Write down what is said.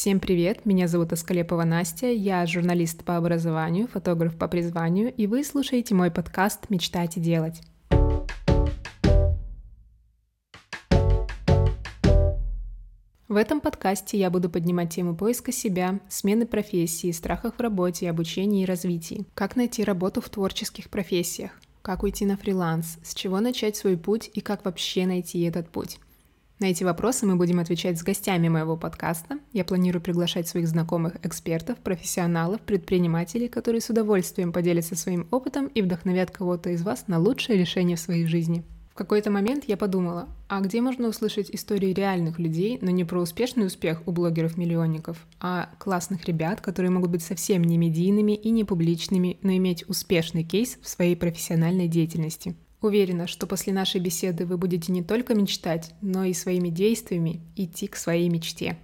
Всем привет, меня зовут Аскалепова Настя, я журналист по образованию, фотограф по призванию, и вы слушаете мой подкаст «Мечтать и делать». В этом подкасте я буду поднимать тему поиска себя, смены профессии, страхов в работе, обучении и развитии. Как найти работу в творческих профессиях, как уйти на фриланс, с чего начать свой путь и как вообще найти этот путь. На эти вопросы мы будем отвечать с гостями моего подкаста. Я планирую приглашать своих знакомых экспертов, профессионалов, предпринимателей, которые с удовольствием поделятся своим опытом и вдохновят кого-то из вас на лучшее решение в своей жизни. В какой-то момент я подумала, а где можно услышать истории реальных людей, но не про успешный успех у блогеров-миллионников, а классных ребят, которые могут быть совсем не медийными и не публичными, но иметь успешный кейс в своей профессиональной деятельности. Уверена, что после нашей беседы вы будете не только мечтать, но и своими действиями идти к своей мечте.